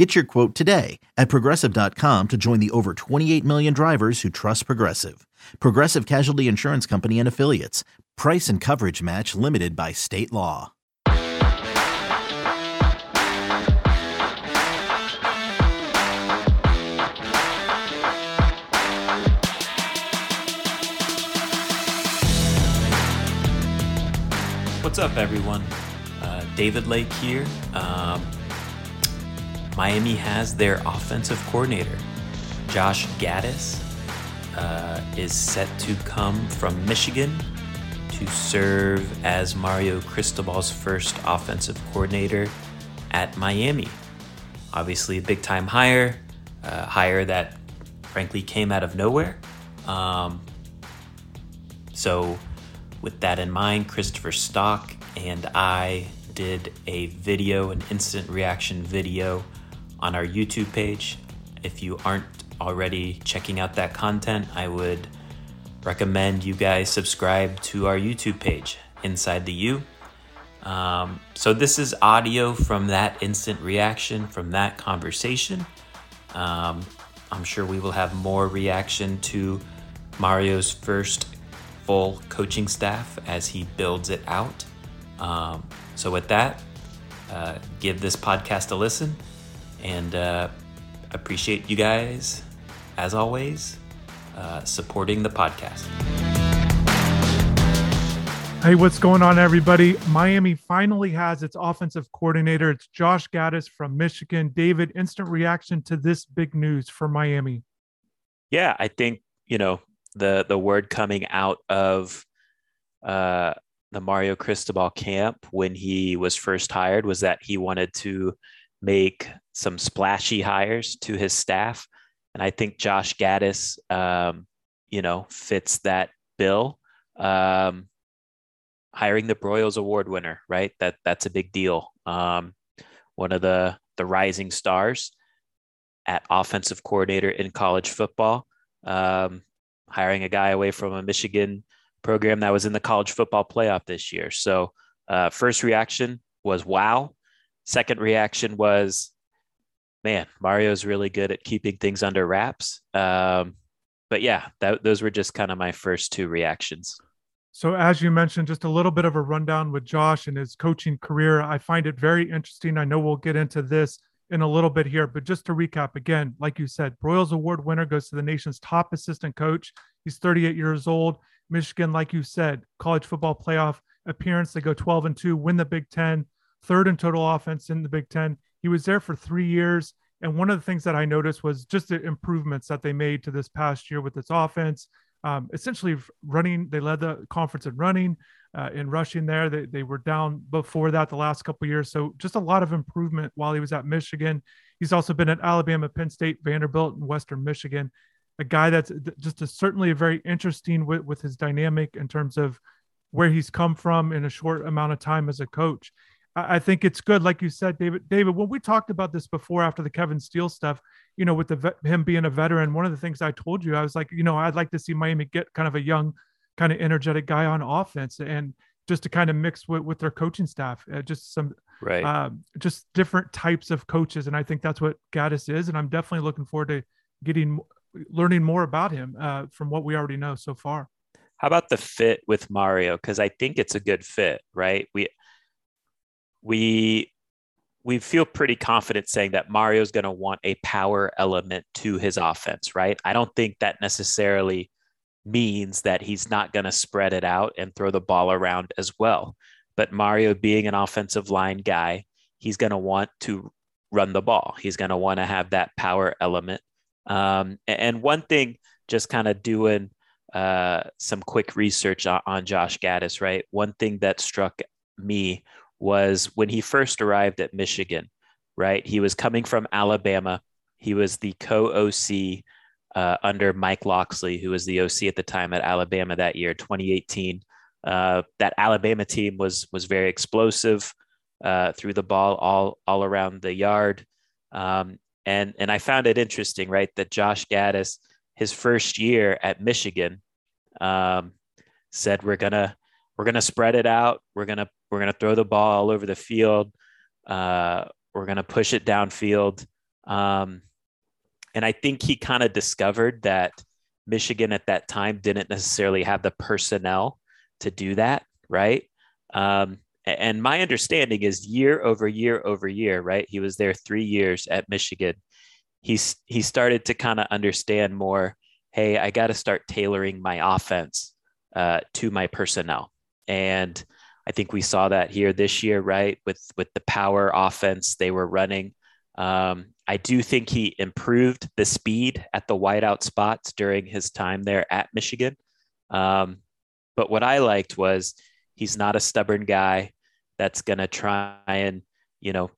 Get your quote today at progressive.com to join the over 28 million drivers who trust Progressive. Progressive Casualty Insurance Company and Affiliates. Price and coverage match limited by state law. What's up, everyone? Uh, David Lake here. Um, Miami has their offensive coordinator, Josh Gattis, uh, is set to come from Michigan to serve as Mario Cristobal's first offensive coordinator at Miami. Obviously, a big time hire, uh, hire that frankly came out of nowhere. Um, so, with that in mind, Christopher Stock and I did a video, an instant reaction video on our YouTube page. If you aren't already checking out that content, I would recommend you guys subscribe to our YouTube page, Inside the U. Um, so, this is audio from that instant reaction, from that conversation. Um, I'm sure we will have more reaction to Mario's first full coaching staff as he builds it out. Um, so, with that, uh, give this podcast a listen and uh, appreciate you guys, as always, uh, supporting the podcast. Hey, what's going on, everybody? Miami finally has its offensive coordinator. It's Josh Gattis from Michigan. David, instant reaction to this big news for Miami. Yeah, I think you know the the word coming out of uh, the Mario Cristobal camp when he was first hired was that he wanted to make some splashy hires to his staff. And I think Josh Gattis, um, you know, fits that bill. Um, hiring the Broyles Award winner, right? That that's a big deal. Um, one of the the rising stars at offensive coordinator in college football. Um, hiring a guy away from a Michigan program that was in the college football playoff this year. So, uh, first reaction was wow. Second reaction was, man, Mario's really good at keeping things under wraps. Um, but yeah, that, those were just kind of my first two reactions. So, as you mentioned, just a little bit of a rundown with Josh and his coaching career. I find it very interesting. I know we'll get into this in a little bit here, but just to recap again, like you said, Broyles Award winner goes to the nation's top assistant coach. He's 38 years old. Michigan, like you said, college football playoff appearance. They go 12 and 2, win the Big Ten third in total offense in the Big Ten. He was there for three years. And one of the things that I noticed was just the improvements that they made to this past year with its offense. Um, essentially, running, they led the conference in running, uh, in rushing there. They, they were down before that the last couple years. So just a lot of improvement while he was at Michigan. He's also been at Alabama, Penn State, Vanderbilt, and Western Michigan. A guy that's just a, certainly a very interesting with, with his dynamic in terms of where he's come from in a short amount of time as a coach. I think it's good, like you said, David. David, when we talked about this before after the Kevin Steele stuff, you know, with the him being a veteran, one of the things I told you, I was like, you know, I'd like to see Miami get kind of a young, kind of energetic guy on offense, and just to kind of mix with with their coaching staff, uh, just some right, um, just different types of coaches, and I think that's what Gattis is, and I'm definitely looking forward to getting learning more about him uh, from what we already know so far. How about the fit with Mario? Because I think it's a good fit, right? We we we feel pretty confident saying that Mario's going to want a power element to his offense, right? I don't think that necessarily means that he's not going to spread it out and throw the ball around as well. But Mario, being an offensive line guy, he's going to want to run the ball. He's going to want to have that power element. Um, and one thing, just kind of doing uh, some quick research on, on Josh Gattis, right? One thing that struck me was when he first arrived at Michigan, right? He was coming from Alabama. He was the co OC uh, under Mike Locksley, who was the OC at the time at Alabama that year, 2018. Uh, that Alabama team was was very explosive, uh, threw the ball all all around the yard, um, and and I found it interesting, right, that Josh Gattis, his first year at Michigan, um, said we're gonna we're gonna spread it out, we're gonna we're gonna throw the ball all over the field, uh, we're gonna push it downfield, um, and I think he kind of discovered that Michigan at that time didn't necessarily have the personnel to do that, right? Um, and my understanding is year over year over year, right? He was there three years at Michigan. He's he started to kind of understand more. Hey, I got to start tailoring my offense uh, to my personnel, and I think we saw that here this year, right? With with the power offense they were running. Um, I do think he improved the speed at the wideout spots during his time there at Michigan. Um, but what I liked was he's not a stubborn guy that's going to try and, you know,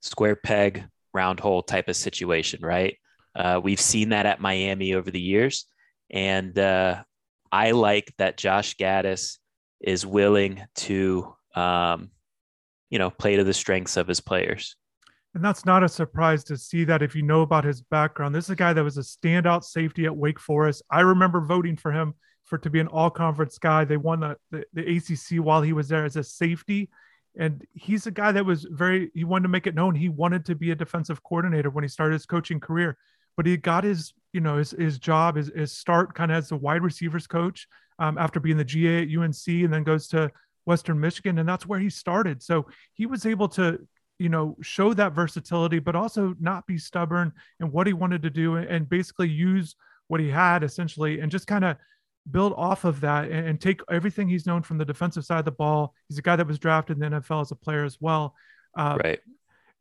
square peg, round hole type of situation, right? Uh, we've seen that at Miami over the years. And uh, I like that Josh Gattis is willing to, um, you know, play to the strengths of his players. And that's not a surprise to see that if you know about his background. This is a guy that was a standout safety at Wake Forest. I remember voting for him for to be an all conference guy. They won the, the, the ACC while he was there as a safety. And he's a guy that was very, he wanted to make it known he wanted to be a defensive coordinator when he started his coaching career. But he got his, you know, his, his job, his, his start kind of as a wide receivers coach um, after being the GA at UNC and then goes to Western Michigan. And that's where he started. So he was able to, you know, show that versatility, but also not be stubborn in what he wanted to do and basically use what he had essentially and just kind of build off of that and, and, take everything he's known from the defensive side of the ball. He's a guy that was drafted in the NFL as a player as well. Uh, right.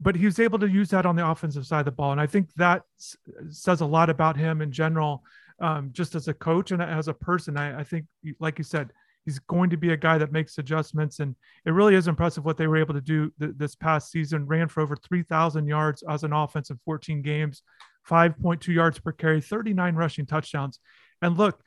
But he was able to use that on the offensive side of the ball. And I think that s- says a lot about him in general, um, just as a coach and as a person. I, I think, like you said, he's going to be a guy that makes adjustments. And it really is impressive what they were able to do th- this past season. Ran for over 3,000 yards as an offense in 14 games, 5.2 yards per carry, 39 rushing touchdowns. And look,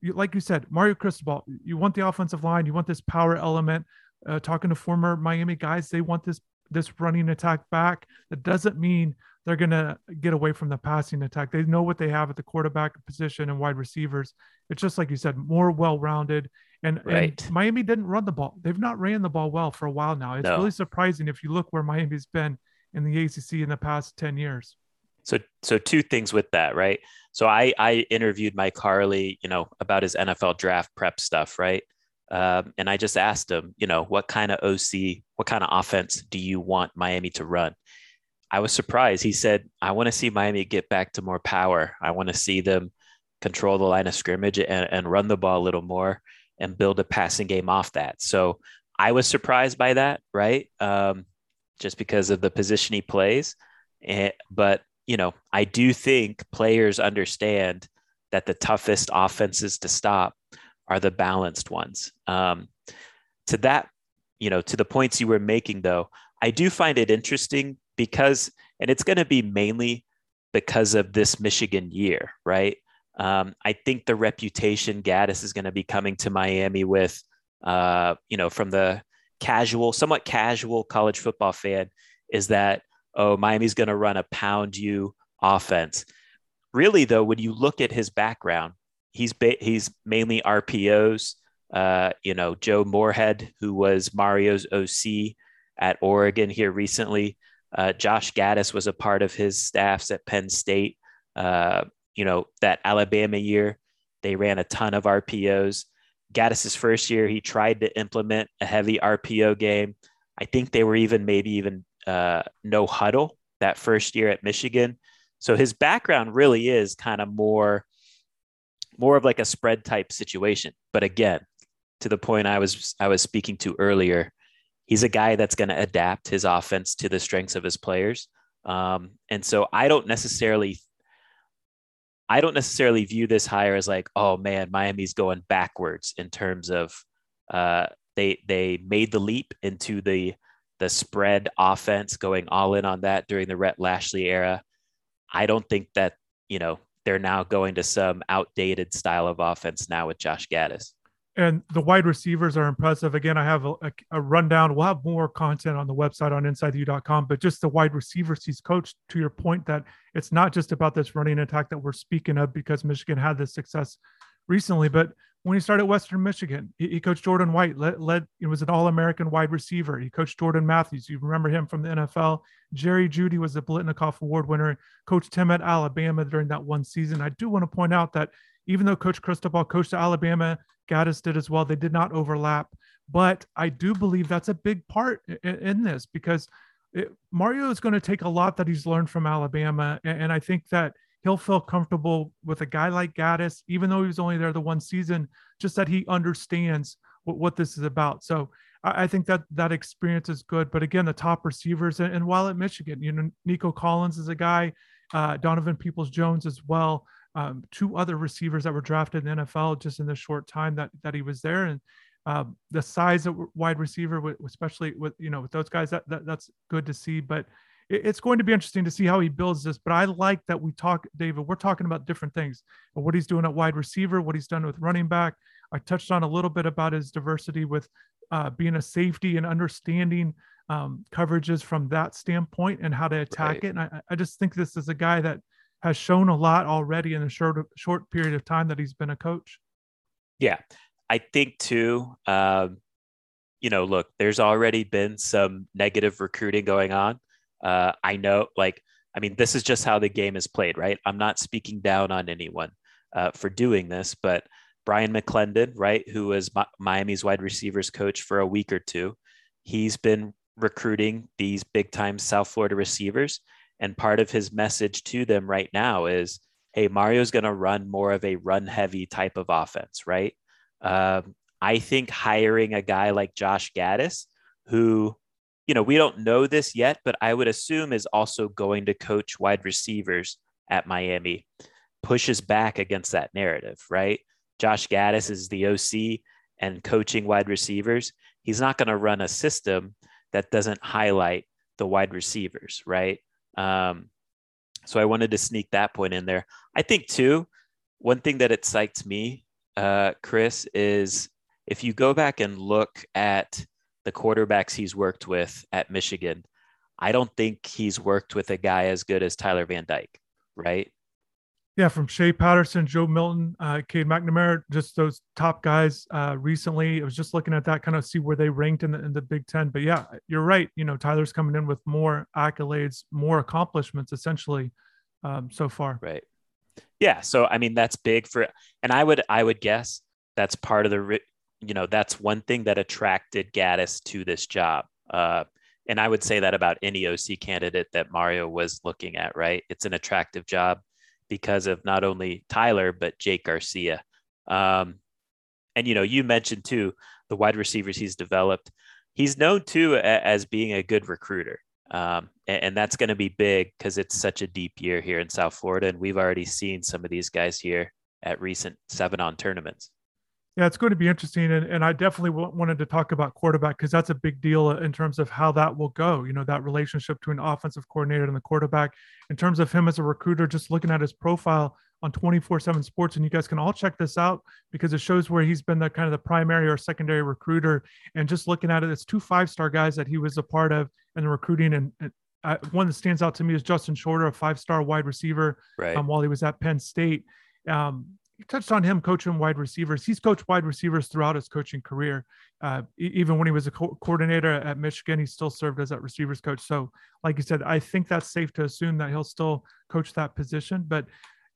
you, like you said, Mario Cristobal, you want the offensive line, you want this power element. Uh, talking to former Miami guys, they want this this running attack back. That doesn't mean they're going to get away from the passing attack. They know what they have at the quarterback position and wide receivers. It's just like you said, more well rounded. And, right. and, Miami didn't run the ball. They've not ran the ball well for a while now. It's no. really surprising if you look where Miami's been in the ACC in the past 10 years. So, so two things with that, right? So I, I interviewed Mike Harley, you know, about his NFL draft prep stuff, right? Um, and I just asked him, you know, what kind of OC, what kind of offense do you want Miami to run? I was surprised. He said, I want to see Miami get back to more power. I want to see them control the line of scrimmage and, and run the ball a little more and build a passing game off that. So I was surprised by that, right? Um, just because of the position he plays. And, but you know, I do think players understand that the toughest offenses to stop are the balanced ones. Um, to that, you know, to the points you were making, though, I do find it interesting because, and it's going to be mainly because of this Michigan year, right? Um, I think the reputation Gattis is going to be coming to Miami with, uh, you know, from the casual, somewhat casual college football fan, is that oh, Miami's going to run a pound you offense. Really, though, when you look at his background, he's ba- he's mainly RPOs. Uh, you know, Joe Moorhead, who was Mario's OC at Oregon here recently. Uh, Josh Gattis was a part of his staffs at Penn State. Uh, you know, that Alabama year, they ran a ton of RPOs. Gattis's first year, he tried to implement a heavy RPO game. I think they were even maybe even uh, no huddle that first year at Michigan. So his background really is kind of more more of like a spread type situation. But again, to the point I was I was speaking to earlier, he's a guy that's going to adapt his offense to the strengths of his players. Um, and so I don't necessarily I don't necessarily view this hire as like, oh man, Miami's going backwards in terms of uh, they they made the leap into the the spread offense, going all in on that during the Rhett Lashlee era. I don't think that, you know, they're now going to some outdated style of offense now with Josh Gattis. And the wide receivers are impressive. Again, I have a, a, a, rundown. We'll have more content on the website on insideu.com, but just the wide receivers he's coached to your point that it's not just about this running attack that we're speaking of because Michigan had this success recently, but when he started Western Michigan, he, he coached Jordan White, led, led it was an all-American wide receiver. He coached Jordan Matthews. You remember him from the NFL. Jerry Jeudy was a Biletnikoff Award winner, coached him at Alabama during that one season. I do want to point out that even though Coach Cristobal coached Alabama, Gattis did as well. They did not overlap, but I do believe that's a big part in, in this because it, Mario is going to take a lot that he's learned from Alabama, and, and I think that he'll feel comfortable with a guy like Gattis, even though he was only there the one season, just that he understands what, what this is about. So I, I think that that experience is good. But again, the top receivers, and, and while at Michigan, you know, Nico Collins is a guy, uh, Donovan Peoples Jones as well um, two other receivers that were drafted in the NFL just in the short time that that he was there, and um, the size of wide receiver, especially with you know with those guys, that, that that's good to see. But it, it's going to be interesting to see how he builds this. But I like that we talk, David. We're talking about different things, what he's doing at wide receiver, what he's done with running back. I touched on a little bit about his diversity with uh, being a safety and understanding um, coverages from that standpoint and how to attack right. it. And I, I just think this is a guy that has shown a lot already in a short short period of time that he's been a coach. Yeah, I think too. Um, you know, look, there's already been some negative recruiting going on. Uh, I know, like, I mean, this is just how the game is played, right? I'm not speaking down on anyone uh, for doing this, but Bryan McClendon, right, who was Miami's wide receivers coach for a week or two, he's been recruiting these big time South Florida receivers and part of his message to them right now is, hey, Mario's going to run more of a run heavy type of offense, right? Um, I think hiring a guy like Josh Gattis, who, you know, we don't know this yet, but I would assume is also going to coach wide receivers at Miami, pushes back against that narrative, right? Josh Gattis is the OC and coaching wide receivers. He's not going to run a system that doesn't highlight the wide receivers, right? Um, so I wanted to sneak that point in there. I think too, one thing that excites me, uh, Chris, is if you go back and look at the quarterbacks he's worked with at Michigan, I don't think he's worked with a guy as good as Tyler Van Dyke, right? Yeah, from Shea Patterson, Joe Milton, uh, Cade McNamara, just those top guys uh, recently. I was just looking at that, kind of see where they ranked in the, in the Big Ten. But yeah, you're right. You know, Tyler's coming in with more accolades, more accomplishments, essentially, um, so far. Right. Yeah. So I mean, that's big for, and I would I would guess that's part of the, you know, that's one thing that attracted Gattis to this job. Uh, and I would say that about any OC candidate that Mario was looking at. Right. It's an attractive job because of not only Tyler but Jake Garcia. Um, and you know, you mentioned too the wide receivers he's developed. He's known too as being a good recruiter, um, and, and, that's going to be big because it's such a deep year here in South Florida, and we've already seen some of these guys here at recent seven on tournaments. Yeah, it's going to be interesting. And, and I definitely wanted to talk about quarterback because that's a big deal in terms of how that will go. You know, that relationship between offensive coordinator and the quarterback. In terms of him as a recruiter, just looking at his profile on 24 7 sports, and you guys can all check this out because it shows where he's been the kind of the primary or secondary recruiter. And just looking at it, it's two five star guys that he was a part of in the recruiting. And, and uh, one that stands out to me is Justin Shorter, a five star wide receiver right. um, while he was at Penn State. Um, you touched on him coaching wide receivers. He's coached wide receivers throughout his coaching career. Uh, even when he was a co- coordinator at Michigan, he still served as that receivers coach. So, like you said, I think that's safe to assume that he'll still coach that position. But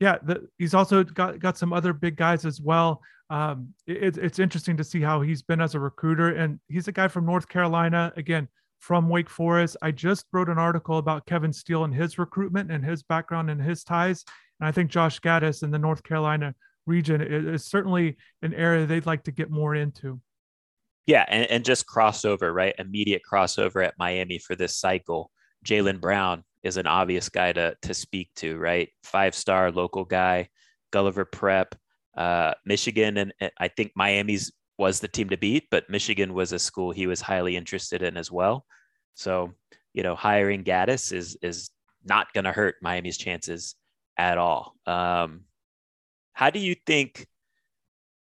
yeah, the, he's also got got some other big guys as well. Um, it, it's interesting to see how he's been as a recruiter, and he's a guy from North Carolina. Again, from Wake Forest. I just wrote an article about Kevin Steele and his recruitment and his background and his ties. And I think Josh Gattis in the North Carolina region is certainly an area they'd like to get more into. Yeah, and, and just crossover, right? Immediate crossover at Miami for this cycle. Jalen Brown is an obvious guy to to speak to, right? Five star local guy, Gulliver Prep, uh, Michigan, and I think Miami's was the team to beat, but Michigan was a school he was highly interested in as well. So, you know, hiring Gattis is is not going to hurt Miami's chances at all. Um, how do you think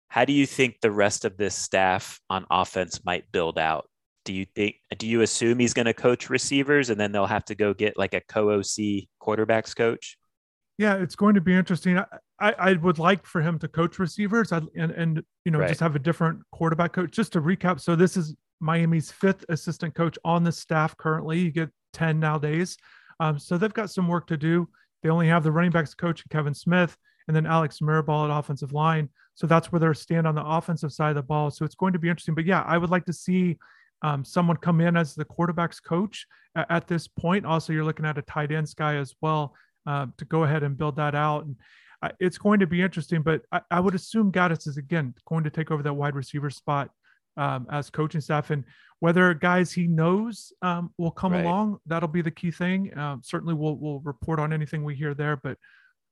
how do you think the rest of this staff on offense might build out? Do you think do you assume he's going to coach receivers and then they'll have to go get like a co-OC quarterbacks coach? Yeah, it's going to be interesting. I, I would like for him to coach receivers and and you know right. just have a different quarterback coach. Just to recap, so this is Miami's fifth assistant coach on the staff currently. You get ten nowadays, um, so they've got some work to do. They only have the running backs coach Kevin Smith and then Alex Mirabal at offensive line. So that's where they're stand on the offensive side of the ball. So it's going to be interesting. But yeah, I would like to see um, someone come in as the quarterback's coach at, at, this point. Also, you're looking at a tight ends guy as well uh, to go ahead and build that out. And uh, it's going to be interesting. But I, I, would assume Gattis is again going to take over that wide receiver spot um, as coaching staff. And whether guys he knows um, will come right. along, that'll be the key thing. Um, certainly, we'll we'll report on anything we hear there. But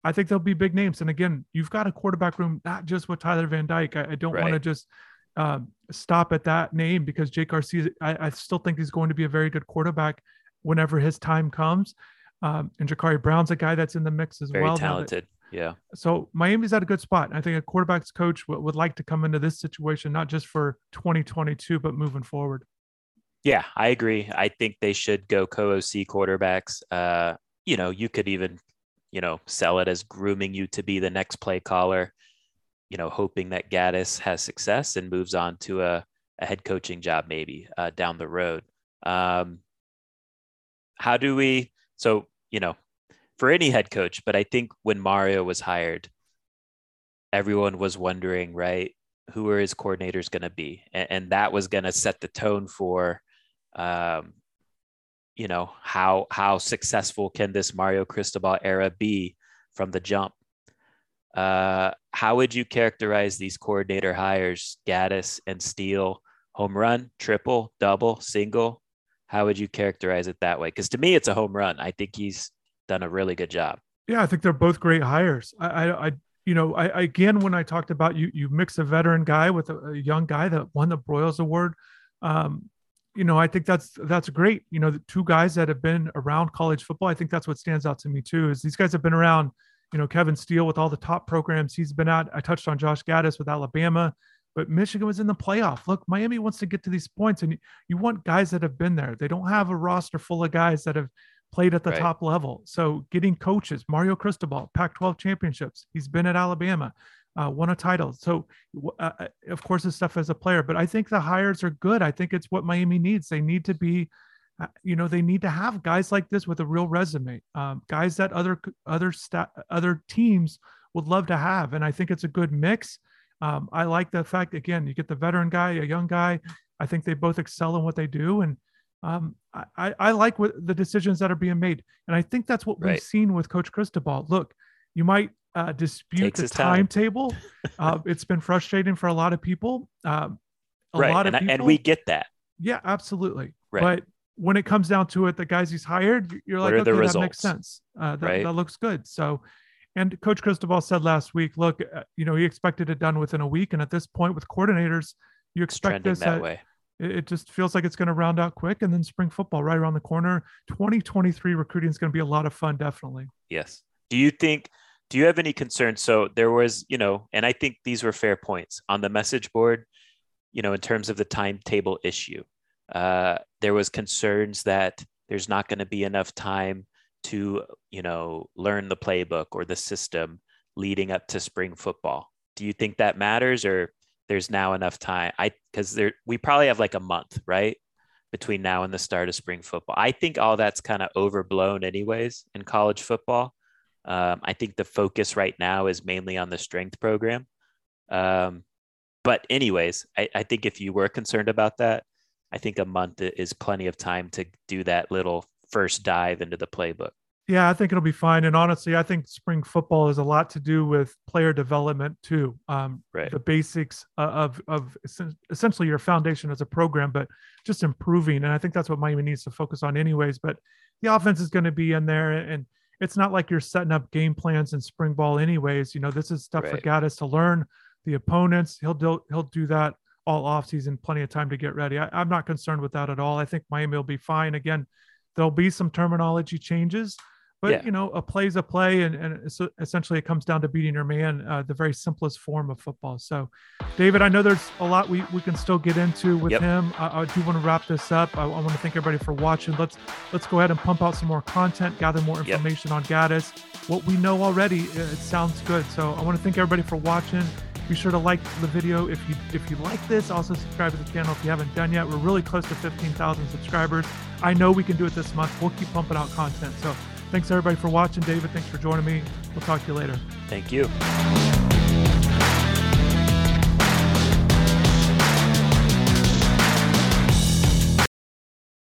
I think there'll be big names. And again, you've got a quarterback room, not just with Tyler Van Dyke. I, I don't right. want to just um, stop at that name because Jake Garcia, I, I, still think he's going to be a very good quarterback whenever his time comes. Um, and Jacurri Brown's a guy that's in the mix as very well. talented. Yeah. So Miami's at a good spot. I think a quarterback's coach w- would like to come into this situation, not just for 2022, but moving forward. Yeah, I agree. I think they should go co-OC quarterbacks. Uh, you know, you could even you know, sell it as grooming you to be the next play caller, you know, hoping that Gattis has success and moves on to a, a head coaching job maybe uh, down the road. Um, how do we, so, you know, for any head coach, but I think when Mario was hired, everyone was wondering, right, who are his coordinators going to be? And, and, that was going to set the tone for, um, you know how how successful can this Mario Cristobal era be from the jump? Uh, how would you characterize these coordinator hires, Gattis and Steele? Home run, triple, double, single? How would you characterize it that way? Because to me, it's a home run. I think he's done a really good job. Yeah, I think they're both great hires. I, I, I you know, I again when I talked about you, you mix a veteran guy with a, a young guy that won the Broyles Award. Um, you know, I think that's that's great. You know, the two guys that have been around college football, I think that's what stands out to me too. Is these guys have been around. You know, Kevin Steele with all the top programs he's been at. I touched on Josh Gattis with Alabama, but Michigan was in the playoff. Look, Miami wants to get to these points, and you want guys that have been there. They don't have a roster full of guys that have played at the right. top level. So getting coaches, Mario Cristobal, Pac-12 championships. He's been at Alabama uh, won a title. So, uh, uh, of course, his stuff as a player, but I think the hires are good. I think it's what Miami needs. They need to be, uh, you know, they need to have guys like this with a real resume, um, guys that other other sta- other teams would love to have. And I think it's a good mix. Um, I like the fact again, you get the veteran guy, a young guy. I think they both excel in what they do, and um, I, I like what the decisions that are being made. And I think that's what right. we've seen with Coach Cristobal. Look, you might uh, dispute the timetable. uh, it's been frustrating for a lot of people. Um, a right. lot of and, people, and we get that. Yeah, absolutely. Right. But when it comes down to it, the guys he's hired, you're like, okay, that makes sense. Uh, that, right. that looks good. So, and Coach Cristobal said last week, look, uh, you know, he expected it done within a week, and at this point, with coordinators, you expect this that way. It just feels like it's going to round out quick, and then spring football right around the corner. 2023 recruiting is going to be a lot of fun, definitely. Yes. Do you think? Do you have any concerns? So there was, you know, and I think these were fair points on the message board, you know, in terms of the timetable issue. Uh, there was concerns that there's not going to be enough time to, you know, learn the playbook or the system leading up to spring football. Do you think that matters or there's now enough time? I because there we probably have like a month, right? Between now and the start of spring football. I think all that's kind of overblown anyways in college football. Um, I think the focus right now is mainly on the strength program. Um, but, anyways, I, I think if you were concerned about that, I think a month is plenty of time to do that little first dive into the playbook. Yeah, I think it'll be fine. And honestly, I think spring football has a lot to do with player development too. Um, right. The basics of of essentially your foundation as a program, but just improving. And I think that's what Miami needs to focus on, anyways. But the offense is going to be in there, and it's not like you're setting up game plans in spring ball anyways. You know, this is stuff right. for Gattis to learn the opponents. He'll do he'll do that all off season, plenty of time to get ready. I, am not concerned with that at all. I think Miami will be fine. Again, there'll be some terminology changes, but Yeah. you know, a play's a play, and and so essentially it comes down to beating your man, uh, the very simplest form of football. So, David, I know there's a lot we we can still get into with Yep. him. I, I do want to wrap this up. I, I want to thank everybody for watching. Let's let's go ahead and pump out some more content, gather more Yep. information on Gattis. What we know already, it, it sounds good. So I want to thank everybody for watching. Be sure to like the video if you if you like this. Also subscribe to the channel if you haven't done yet. We're really close to 15,000 subscribers. I know we can do it this month. We'll keep pumping out content. So thanks everybody for watching. David, thanks for joining me. We'll talk to you later. Thank you.